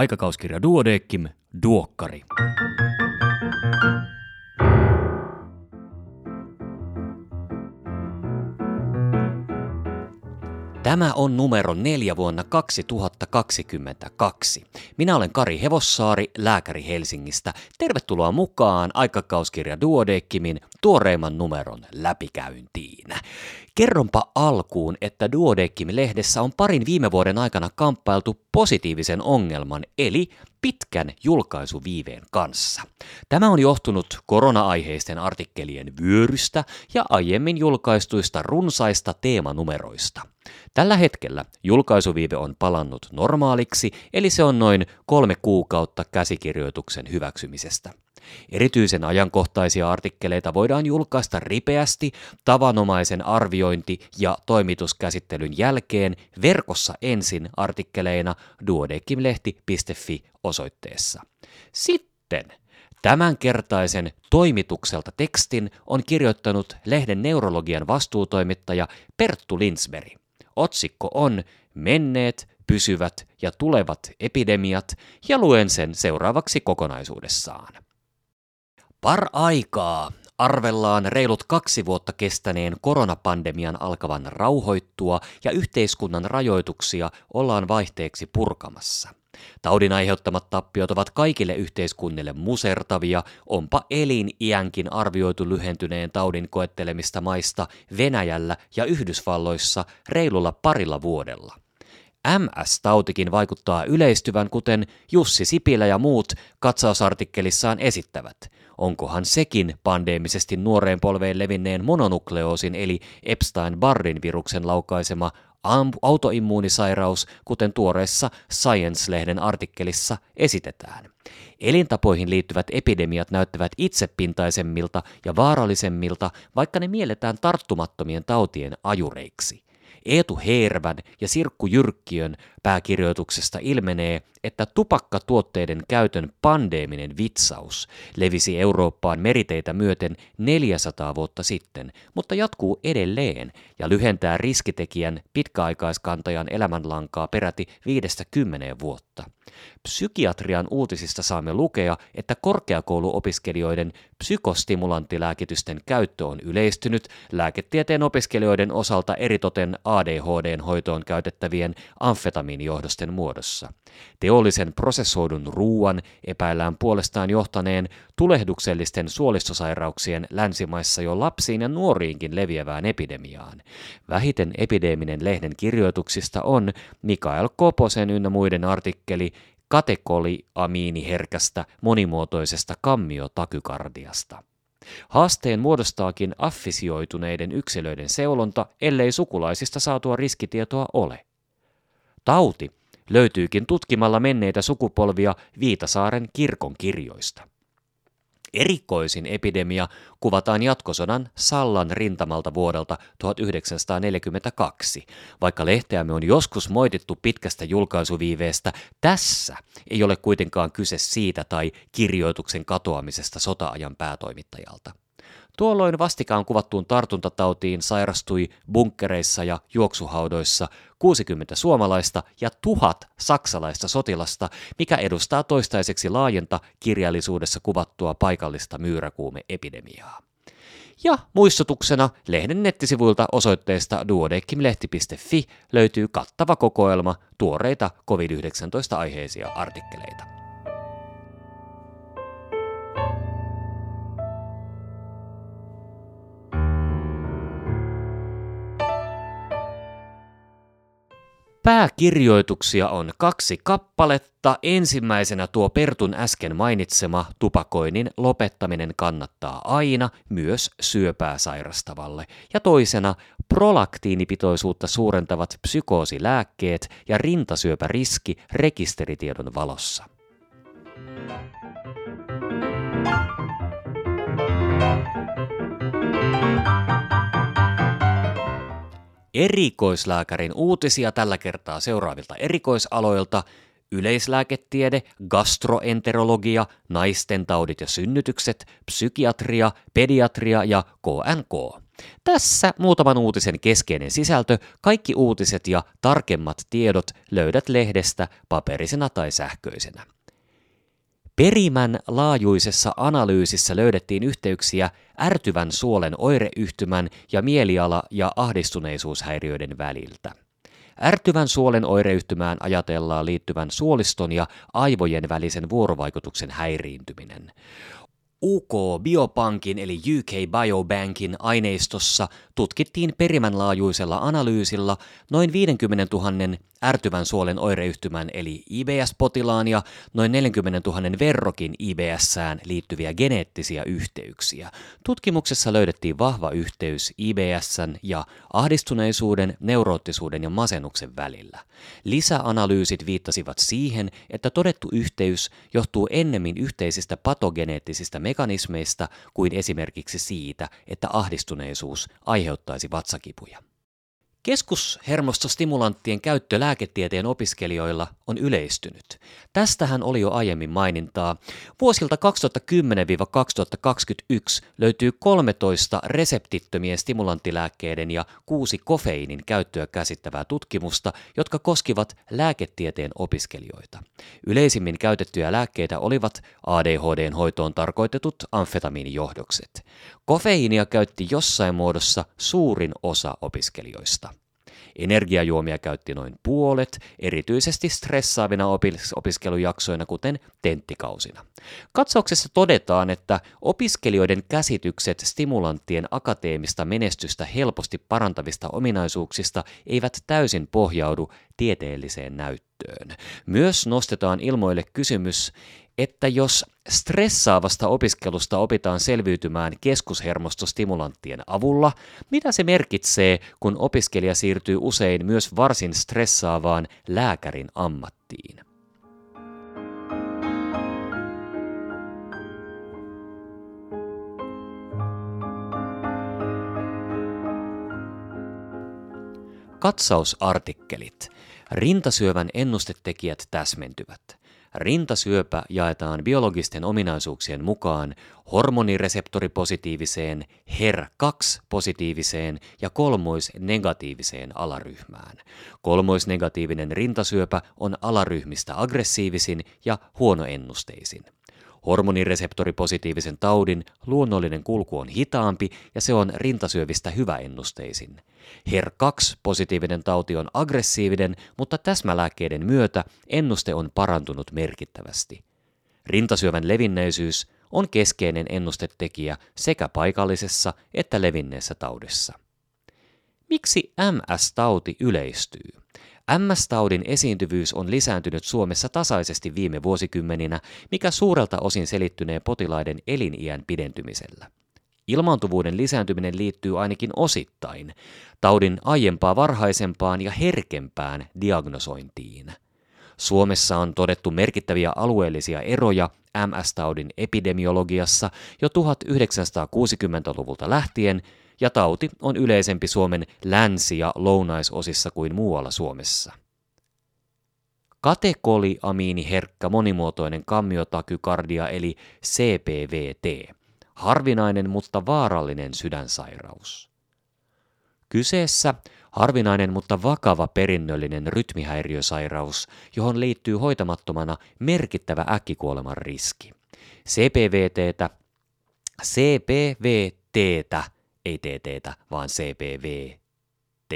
Aikakauskirja Duodeckim, Duokkari. Tämä on numero neljä vuonna 2022. Minä olen Kari Hevossaari, lääkäri Helsingistä. Tervetuloa mukaan aikakauskirja Duodeckimin tuoreimman numeron läpikäyntiin. Kerronpa alkuun, että Duodeckim-lehdessä on parin viime vuoden aikana kamppailtu positiivisen ongelman, eli pitkän julkaisuviiveen kanssa. Tämä on johtunut korona-aiheisten artikkelien vyörystä ja aiemmin julkaistuista runsaista teemanumeroista. Tällä hetkellä julkaisuviive on palannut normaaliksi, eli se on noin kolme kuukautta käsikirjoituksen hyväksymisestä. Erityisen ajankohtaisia artikkeleita voidaan julkaista ripeästi tavanomaisen arviointi- ja toimituskäsittelyn jälkeen verkossa ensin artikkeleina duodekimlehti.fi osoitteessa. Sitten Tämänkertaisen toimitukselta tekstin on kirjoittanut lehden neurologian vastuutoimittaja Perttu Linsberg. Otsikko on Menneet, pysyvät ja tulevat epidemiat ja luen sen seuraavaksi kokonaisuudessaan. Par aikaa arvellaan reilut kaksi vuotta kestäneen koronapandemian alkavan rauhoittua ja yhteiskunnan rajoituksia ollaan vaihteeksi purkamassa. Taudin aiheuttamat tappiot ovat kaikille yhteiskunnille musertavia, onpa eliniänkin arvioitu lyhentyneen taudin koettelemista maista Venäjällä ja Yhdysvalloissa reilulla parilla vuodella. MS-tautikin vaikuttaa yleistyvän, kuten Jussi Sipilä ja muut katsausartikkelissaan esittävät – onkohan sekin pandeemisesti nuoreen polveen levinneen mononukleoosin eli Epstein-Barrin viruksen laukaisema autoimmuunisairaus, kuten tuoreessa Science-lehden artikkelissa esitetään. Elintapoihin liittyvät epidemiat näyttävät itsepintaisemmilta ja vaarallisemmilta, vaikka ne mielletään tarttumattomien tautien ajureiksi. Eetu Heervän ja Sirkku Jyrkkiön pääkirjoituksesta ilmenee, että tupakkatuotteiden käytön pandeeminen vitsaus levisi Eurooppaan meriteitä myöten 400 vuotta sitten, mutta jatkuu edelleen ja lyhentää riskitekijän pitkäaikaiskantajan elämänlankaa peräti 50 vuotta. Psykiatrian uutisista saamme lukea, että korkeakouluopiskelijoiden psykostimulanttilääkitysten käyttö on yleistynyt lääketieteen opiskelijoiden osalta eritoten ADHDn hoitoon käytettävien amfetamiinijohdosten muodossa. Teollisen prosessoidun ruuan epäillään puolestaan johtaneen tulehduksellisten suolistosairauksien länsimaissa jo lapsiin ja nuoriinkin leviävään epidemiaan. Vähiten epideeminen lehden kirjoituksista on Mikael Koposen ynnä muiden artikkeli katekoliamiiniherkästä monimuotoisesta kammiotakykardiasta. Haasteen muodostaakin affisioituneiden yksilöiden seulonta, ellei sukulaisista saatua riskitietoa ole. Tauti löytyykin tutkimalla menneitä sukupolvia Viitasaaren kirkon kirjoista. Erikoisin epidemia kuvataan jatkosodan Sallan rintamalta vuodelta 1942. Vaikka lehteämme on joskus moitittu pitkästä julkaisuviiveestä, tässä ei ole kuitenkaan kyse siitä tai kirjoituksen katoamisesta sotaajan päätoimittajalta. Tuolloin vastikaan kuvattuun tartuntatautiin sairastui bunkkereissa ja juoksuhaudoissa 60 suomalaista ja tuhat saksalaista sotilasta, mikä edustaa toistaiseksi laajenta kirjallisuudessa kuvattua paikallista myyräkuumeepidemiaa. Ja muistutuksena lehden nettisivuilta osoitteesta duodekkimlehti.fi löytyy kattava kokoelma tuoreita COVID-19 aiheisia artikkeleita. Pääkirjoituksia on kaksi kappaletta. Ensimmäisenä tuo Pertun äsken mainitsema tupakoinnin lopettaminen kannattaa aina, myös syöpää sairastavalle. Ja toisena prolaktiinipitoisuutta suurentavat psykoosilääkkeet ja rintasyöpäriski rekisteritiedon valossa. Erikoislääkärin uutisia tällä kertaa seuraavilta erikoisaloilta yleislääketiede, gastroenterologia, naisten taudit ja synnytykset, psykiatria, pediatria ja KNK. Tässä muutaman uutisen keskeinen sisältö, kaikki uutiset ja tarkemmat tiedot löydät lehdestä paperisena tai sähköisenä. Perimän laajuisessa analyysissä löydettiin yhteyksiä ärtyvän suolen oireyhtymän ja mieliala- ja ahdistuneisuushäiriöiden väliltä. Ärtyvän suolen oireyhtymään ajatellaan liittyvän suoliston ja aivojen välisen vuorovaikutuksen häiriintyminen. UK Biopankin eli UK Biobankin aineistossa tutkittiin perimänlaajuisella analyysilla noin 50 000 ärtyvän suolen oireyhtymän eli IBS-potilaan ja noin 40 000 verrokin IBSään liittyviä geneettisiä yhteyksiä. Tutkimuksessa löydettiin vahva yhteys IBSn ja ahdistuneisuuden, neuroottisuuden ja masennuksen välillä. Lisäanalyysit viittasivat siihen, että todettu yhteys johtuu ennemmin yhteisistä patogeneettisista mekanismeista kuin esimerkiksi siitä, että ahdistuneisuus aiheuttaisi vatsakipuja. Keskushermostostimulanttien käyttö lääketieteen opiskelijoilla on yleistynyt. Tästähän oli jo aiemmin mainintaa. Vuosilta 2010-2021 löytyy 13 reseptittömien stimulanttilääkkeiden ja kuusi kofeiinin käyttöä käsittävää tutkimusta, jotka koskivat lääketieteen opiskelijoita. Yleisimmin käytettyjä lääkkeitä olivat ADHDn hoitoon tarkoitetut amfetamiinijohdokset. Kofeiinia käytti jossain muodossa suurin osa opiskelijoista. Energiajuomia käytti noin puolet, erityisesti stressaavina opis- opiskelujaksoina, kuten tenttikausina. Katsauksessa todetaan, että opiskelijoiden käsitykset stimulanttien akateemista menestystä helposti parantavista ominaisuuksista eivät täysin pohjaudu tieteelliseen näyttöön. Myös nostetaan ilmoille kysymys, että jos stressaavasta opiskelusta opitaan selviytymään keskushermostostimulanttien avulla, mitä se merkitsee, kun opiskelija siirtyy usein myös varsin stressaavaan lääkärin ammattiin? Katsausartikkelit. Rintasyövän ennustetekijät täsmentyvät. Rintasyöpä jaetaan biologisten ominaisuuksien mukaan hormonireseptoripositiiviseen, HER2-positiiviseen ja kolmoisnegatiiviseen alaryhmään. Kolmoisnegatiivinen rintasyöpä on alaryhmistä aggressiivisin ja huonoennusteisin. Hormonireseptoripositiivisen taudin luonnollinen kulku on hitaampi ja se on rintasyövistä hyväennusteisin. HER2-positiivinen tauti on aggressiivinen, mutta täsmälääkkeiden myötä ennuste on parantunut merkittävästi. Rintasyövän levinneisyys on keskeinen ennustetekijä sekä paikallisessa että levinneessä taudissa. Miksi MS-tauti yleistyy? MS-taudin esiintyvyys on lisääntynyt Suomessa tasaisesti viime vuosikymmeninä, mikä suurelta osin selittynee potilaiden eliniän pidentymisellä. Ilmaantuvuuden lisääntyminen liittyy ainakin osittain taudin aiempaa varhaisempaan ja herkempään diagnosointiin. Suomessa on todettu merkittäviä alueellisia eroja MS-taudin epidemiologiassa jo 1960-luvulta lähtien, ja tauti on yleisempi Suomen länsi- ja lounaisosissa kuin muualla Suomessa. Katekoliamiiniherkkä monimuotoinen kammiotakykardia eli CPVT. Harvinainen, mutta vaarallinen sydänsairaus. Kyseessä harvinainen, mutta vakava perinnöllinen rytmihäiriösairaus, johon liittyy hoitamattomana merkittävä äkkikuoleman riski. CPVTtä, CPVTtä ei TTtä, vaan CPV, T,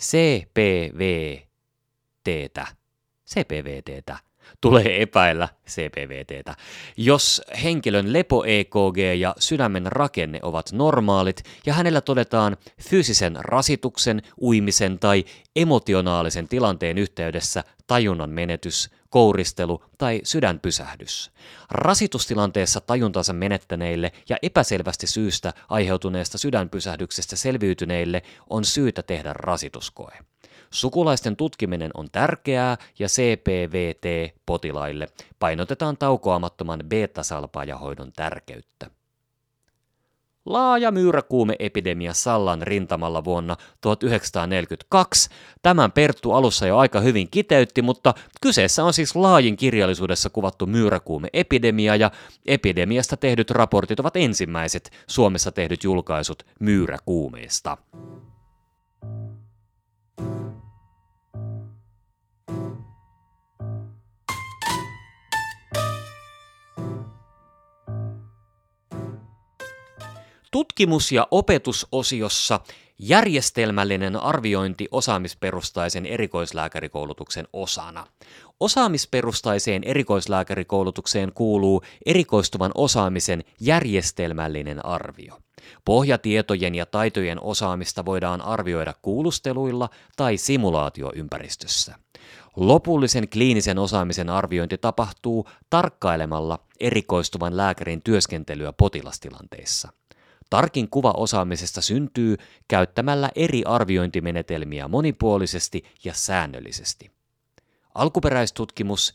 CPVTtä, CPVTtä tulee epäillä CPVTtä. Jos henkilön lepo-EKG ja sydämen rakenne ovat normaalit ja hänellä todetaan fyysisen rasituksen, uimisen tai emotionaalisen tilanteen yhteydessä tajunnan menetys, kouristelu tai sydänpysähdys. Rasitustilanteessa tajuntansa menettäneille ja epäselvästi syystä aiheutuneesta sydänpysähdyksestä selviytyneille on syytä tehdä rasituskoe. Sukulaisten tutkiminen on tärkeää ja CPVT-potilaille painotetaan taukoamattoman beta-salpaajahoidon tärkeyttä. Laaja myyräkuumeepidemia Sallan rintamalla vuonna 1942. Tämän Perttu alussa jo aika hyvin kiteytti, mutta kyseessä on siis laajin kirjallisuudessa kuvattu myyräkuumeepidemia ja epidemiasta tehdyt raportit ovat ensimmäiset Suomessa tehdyt julkaisut myyräkuumeesta. Tutkimus- ja opetusosiossa järjestelmällinen arviointi osaamisperustaisen erikoislääkärikoulutuksen osana. Osaamisperustaiseen erikoislääkärikoulutukseen kuuluu erikoistuvan osaamisen järjestelmällinen arvio. Pohjatietojen ja taitojen osaamista voidaan arvioida kuulusteluilla tai simulaatioympäristössä. Lopullisen kliinisen osaamisen arviointi tapahtuu tarkkailemalla erikoistuvan lääkärin työskentelyä potilastilanteissa. Tarkin kuva osaamisesta syntyy käyttämällä eri arviointimenetelmiä monipuolisesti ja säännöllisesti. Alkuperäistutkimus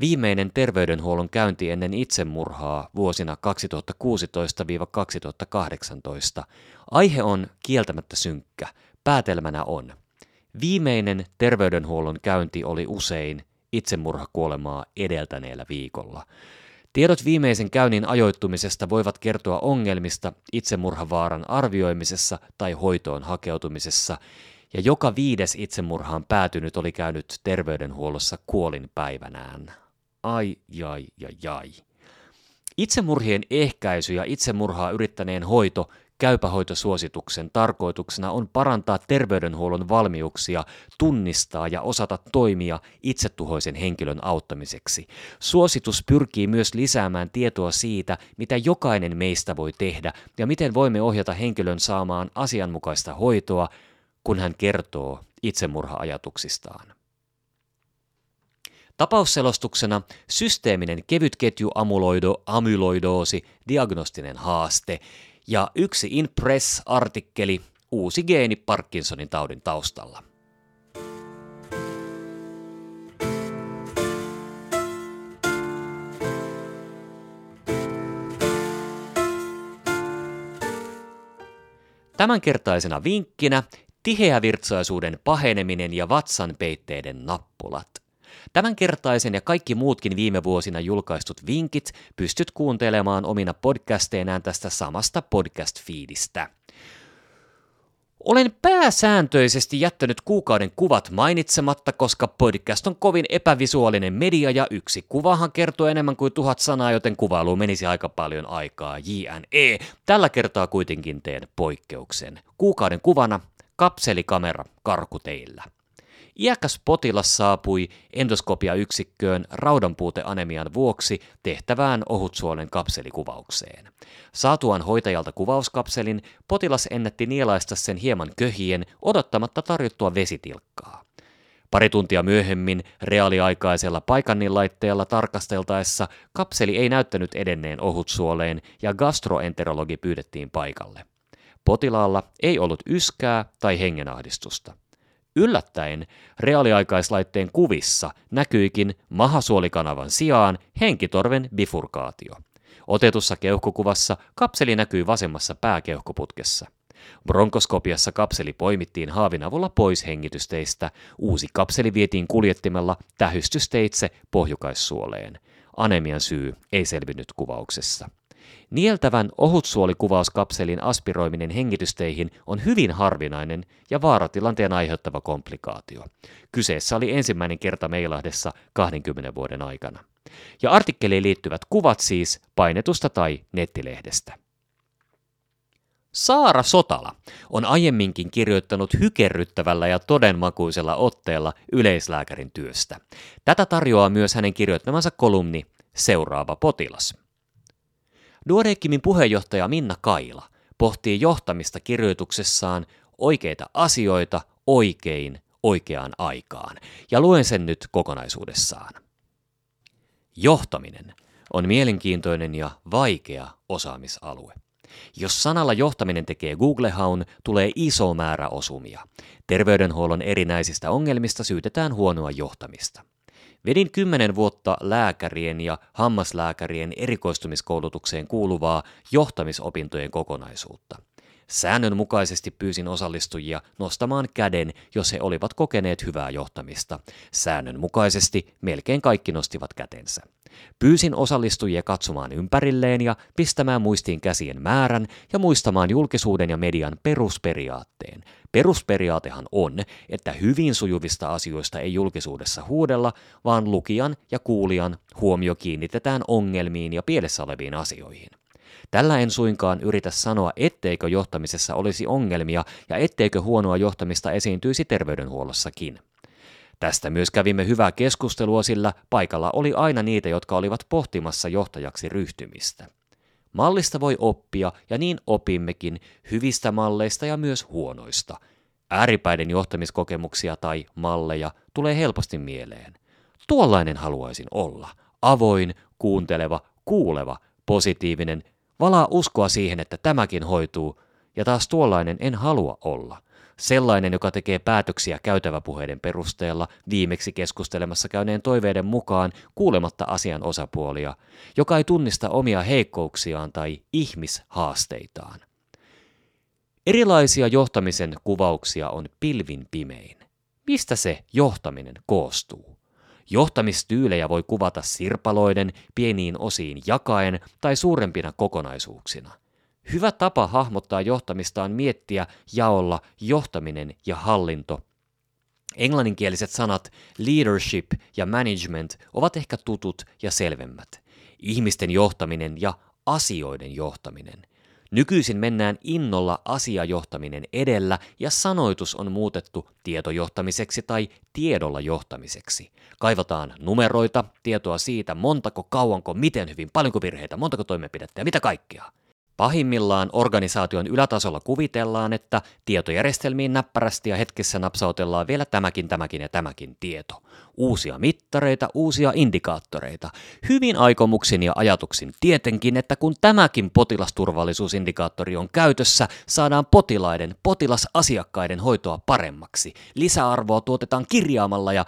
Viimeinen terveydenhuollon käynti ennen itsemurhaa vuosina 2016-2018. Aihe on kieltämättä synkkä. Päätelmänä on. Viimeinen terveydenhuollon käynti oli usein itsemurhakuolemaa edeltäneellä viikolla. Tiedot viimeisen käynnin ajoittumisesta voivat kertoa ongelmista itsemurhavaaran arvioimisessa tai hoitoon hakeutumisessa, ja joka viides itsemurhaan päätynyt oli käynyt terveydenhuollossa kuolin päivänään. Ai, jai, ja jai. Itsemurhien ehkäisy ja itsemurhaa yrittäneen hoito Käypähoitosuosituksen tarkoituksena on parantaa terveydenhuollon valmiuksia tunnistaa ja osata toimia itsetuhoisen henkilön auttamiseksi. Suositus pyrkii myös lisäämään tietoa siitä, mitä jokainen meistä voi tehdä ja miten voimme ohjata henkilön saamaan asianmukaista hoitoa, kun hän kertoo itsemurha-ajatuksistaan. Tapausselostuksena systeeminen kevytketju amyloido, amyloidoosi, diagnostinen haaste ja yksi InPress-artikkeli Uusi geeni Parkinsonin taudin taustalla. Tämänkertaisena vinkkinä tiheävirtsaisuuden paheneminen ja vatsan peitteiden nappulat. Tämänkertaisen ja kaikki muutkin viime vuosina julkaistut vinkit pystyt kuuntelemaan omina podcasteinaan tästä samasta podcast-fiidistä. Olen pääsääntöisesti jättänyt kuukauden kuvat mainitsematta, koska podcast on kovin epävisuaalinen media ja yksi kuvahan kertoo enemmän kuin tuhat sanaa, joten kuvailuun menisi aika paljon aikaa. JNE. Tällä kertaa kuitenkin teen poikkeuksen. Kuukauden kuvana kapselikamera karkuteillä. Iäkäs potilas saapui endoskopiayksikköön raudanpuuteanemian vuoksi tehtävään ohutsuolen kapselikuvaukseen. Saatuaan hoitajalta kuvauskapselin, potilas ennätti nielaista sen hieman köhien odottamatta tarjottua vesitilkkaa. Pari tuntia myöhemmin reaaliaikaisella paikanninlaitteella tarkasteltaessa kapseli ei näyttänyt edenneen ohutsuoleen ja gastroenterologi pyydettiin paikalle. Potilaalla ei ollut yskää tai hengenahdistusta. Yllättäen reaaliaikaislaitteen kuvissa näkyikin mahasuolikanavan sijaan henkitorven bifurkaatio. Otetussa keuhkokuvassa kapseli näkyy vasemmassa pääkeuhkoputkessa. Bronkoskopiassa kapseli poimittiin haavin avulla pois hengitysteistä. Uusi kapseli vietiin kuljettimella tähystysteitse pohjukaissuoleen. Anemian syy ei selvinnyt kuvauksessa. Nieltävän ohutsuolikuvauskapselin aspiroiminen hengitysteihin on hyvin harvinainen ja vaaratilanteen aiheuttava komplikaatio. Kyseessä oli ensimmäinen kerta Meilahdessa 20 vuoden aikana. Ja artikkeliin liittyvät kuvat siis painetusta tai nettilehdestä. Saara Sotala on aiemminkin kirjoittanut hykerryttävällä ja todenmakuisella otteella yleislääkärin työstä. Tätä tarjoaa myös hänen kirjoittamansa kolumni Seuraava potilas. Duodeckimin puheenjohtaja Minna Kaila pohtii johtamista kirjoituksessaan oikeita asioita oikein oikeaan aikaan, ja luen sen nyt kokonaisuudessaan. Johtaminen on mielenkiintoinen ja vaikea osaamisalue. Jos sanalla johtaminen tekee Google-haun, tulee iso määrä osumia. Terveydenhuollon erinäisistä ongelmista syytetään huonoa johtamista. Vedin kymmenen vuotta lääkärien ja hammaslääkärien erikoistumiskoulutukseen kuuluvaa johtamisopintojen kokonaisuutta. Säännönmukaisesti pyysin osallistujia nostamaan käden, jos he olivat kokeneet hyvää johtamista. Säännönmukaisesti melkein kaikki nostivat kätensä. Pyysin osallistujia katsomaan ympärilleen ja pistämään muistiin käsien määrän ja muistamaan julkisuuden ja median perusperiaatteen. Perusperiaatehan on, että hyvin sujuvista asioista ei julkisuudessa huudella, vaan lukijan ja kuulijan huomio kiinnitetään ongelmiin ja pielessä oleviin asioihin. Tällä en suinkaan yritä sanoa, etteikö johtamisessa olisi ongelmia ja etteikö huonoa johtamista esiintyisi terveydenhuollossakin. Tästä myös kävimme hyvää keskustelua, sillä paikalla oli aina niitä, jotka olivat pohtimassa johtajaksi ryhtymistä. Mallista voi oppia, ja niin opimmekin, hyvistä malleista ja myös huonoista. Ääripäiden johtamiskokemuksia tai malleja tulee helposti mieleen. Tuollainen haluaisin olla. Avoin, kuunteleva, kuuleva, positiivinen, valaa uskoa siihen, että tämäkin hoituu, ja taas tuollainen en halua olla. Sellainen, joka tekee päätöksiä käytäväpuheiden perusteella viimeksi keskustelemassa käyneen toiveiden mukaan kuulematta asian osapuolia, joka ei tunnista omia heikkouksiaan tai ihmishaasteitaan. Erilaisia johtamisen kuvauksia on pilvin pimein. Mistä se johtaminen koostuu? Johtamistyylejä voi kuvata sirpaloiden, pieniin osiin jakaen tai suurempina kokonaisuuksina – Hyvä tapa hahmottaa johtamista on miettiä jaolla johtaminen ja hallinto. Englanninkieliset sanat leadership ja management ovat ehkä tutut ja selvemmät. Ihmisten johtaminen ja asioiden johtaminen. Nykyisin mennään innolla asiajohtaminen edellä ja sanoitus on muutettu tietojohtamiseksi tai tiedolla johtamiseksi. Kaivataan numeroita, tietoa siitä montako, kauanko, miten hyvin, paljonko virheitä, montako toimenpidettä ja mitä kaikkea. Pahimmillaan organisaation ylätasolla kuvitellaan, että tietojärjestelmiin näppärästi ja hetkessä napsautellaan vielä tämäkin, tämäkin ja tämäkin tieto. Uusia mittareita, uusia indikaattoreita. Hyvin aikomuksin ja ajatuksin tietenkin, että kun tämäkin potilasturvallisuusindikaattori on käytössä, saadaan potilaiden, potilasasiakkaiden hoitoa paremmaksi. Lisäarvoa tuotetaan kirjaamalla ja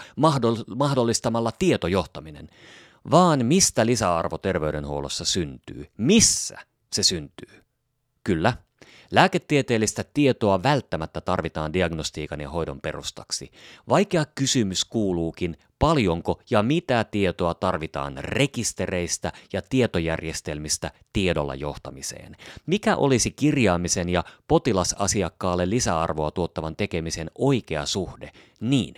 mahdollistamalla tietojohtaminen. Vaan mistä lisäarvo terveydenhuollossa syntyy? Missä? Se syntyy. Kyllä, lääketieteellistä tietoa välttämättä tarvitaan diagnostiikan ja hoidon perustaksi. Vaikea kysymys kuuluukin, paljonko ja mitä tietoa tarvitaan rekistereistä ja tietojärjestelmistä tiedolla johtamiseen. Mikä olisi kirjaamisen ja potilasasiakkaalle lisäarvoa tuottavan tekemisen oikea suhde? Niin,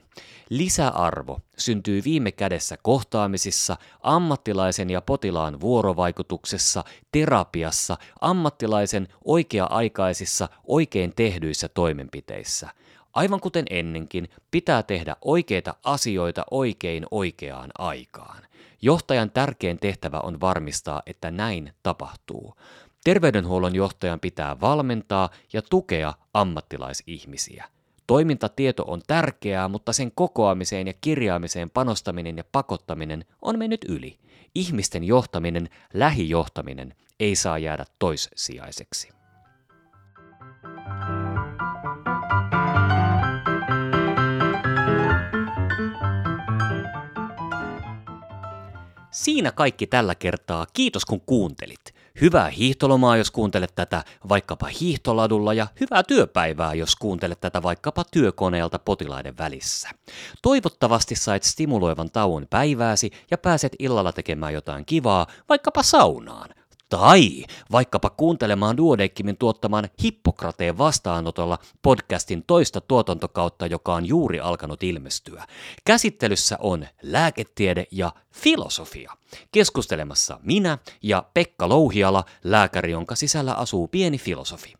lisäarvo syntyy viime kädessä kohtaamisissa, ammattilaisen ja potilaan vuorovaikutuksessa, terapiassa, ammattilaisen oikea-aikaisissa, oikein tehdyissä toimenpiteissä – Aivan kuten ennenkin, pitää tehdä oikeita asioita oikein oikeaan aikaan. Johtajan tärkein tehtävä on varmistaa, että näin tapahtuu. Terveydenhuollon johtajan pitää valmentaa ja tukea ammattilaisihmisiä. Toimintatieto on tärkeää, mutta sen kokoamiseen ja kirjaamiseen panostaminen ja pakottaminen on mennyt yli. Ihmisten johtaminen, lähijohtaminen, ei saa jäädä toissijaiseksi. Siinä kaikki tällä kertaa. Kiitos kun kuuntelit. Hyvää hiihtolomaa, jos kuuntelet tätä vaikkapa hiihtoladulla ja hyvää työpäivää, jos kuuntelet tätä vaikkapa työkoneelta potilaiden välissä. Toivottavasti sait stimuloivan tauon päivääsi ja pääset illalla tekemään jotain kivaa, vaikkapa saunaan. Tai vaikkapa kuuntelemaan Duodeckimin tuottaman Hippokrateen vastaanotolla podcastin toista tuotantokautta, joka on juuri alkanut ilmestyä. Käsittelyssä on lääketiede ja filosofia. Keskustelemassa minä ja Pekka Louhiala, lääkäri, jonka sisällä asuu pieni filosofi.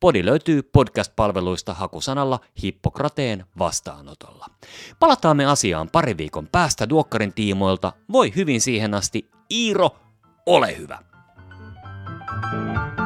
Podi löytyy podcast-palveluista hakusanalla Hippokrateen vastaanotolla. Palataan me asiaan pari viikon päästä Duokkarin tiimoilta. Voi hyvin siihen asti. Iiro, ole hyvä! Thank you.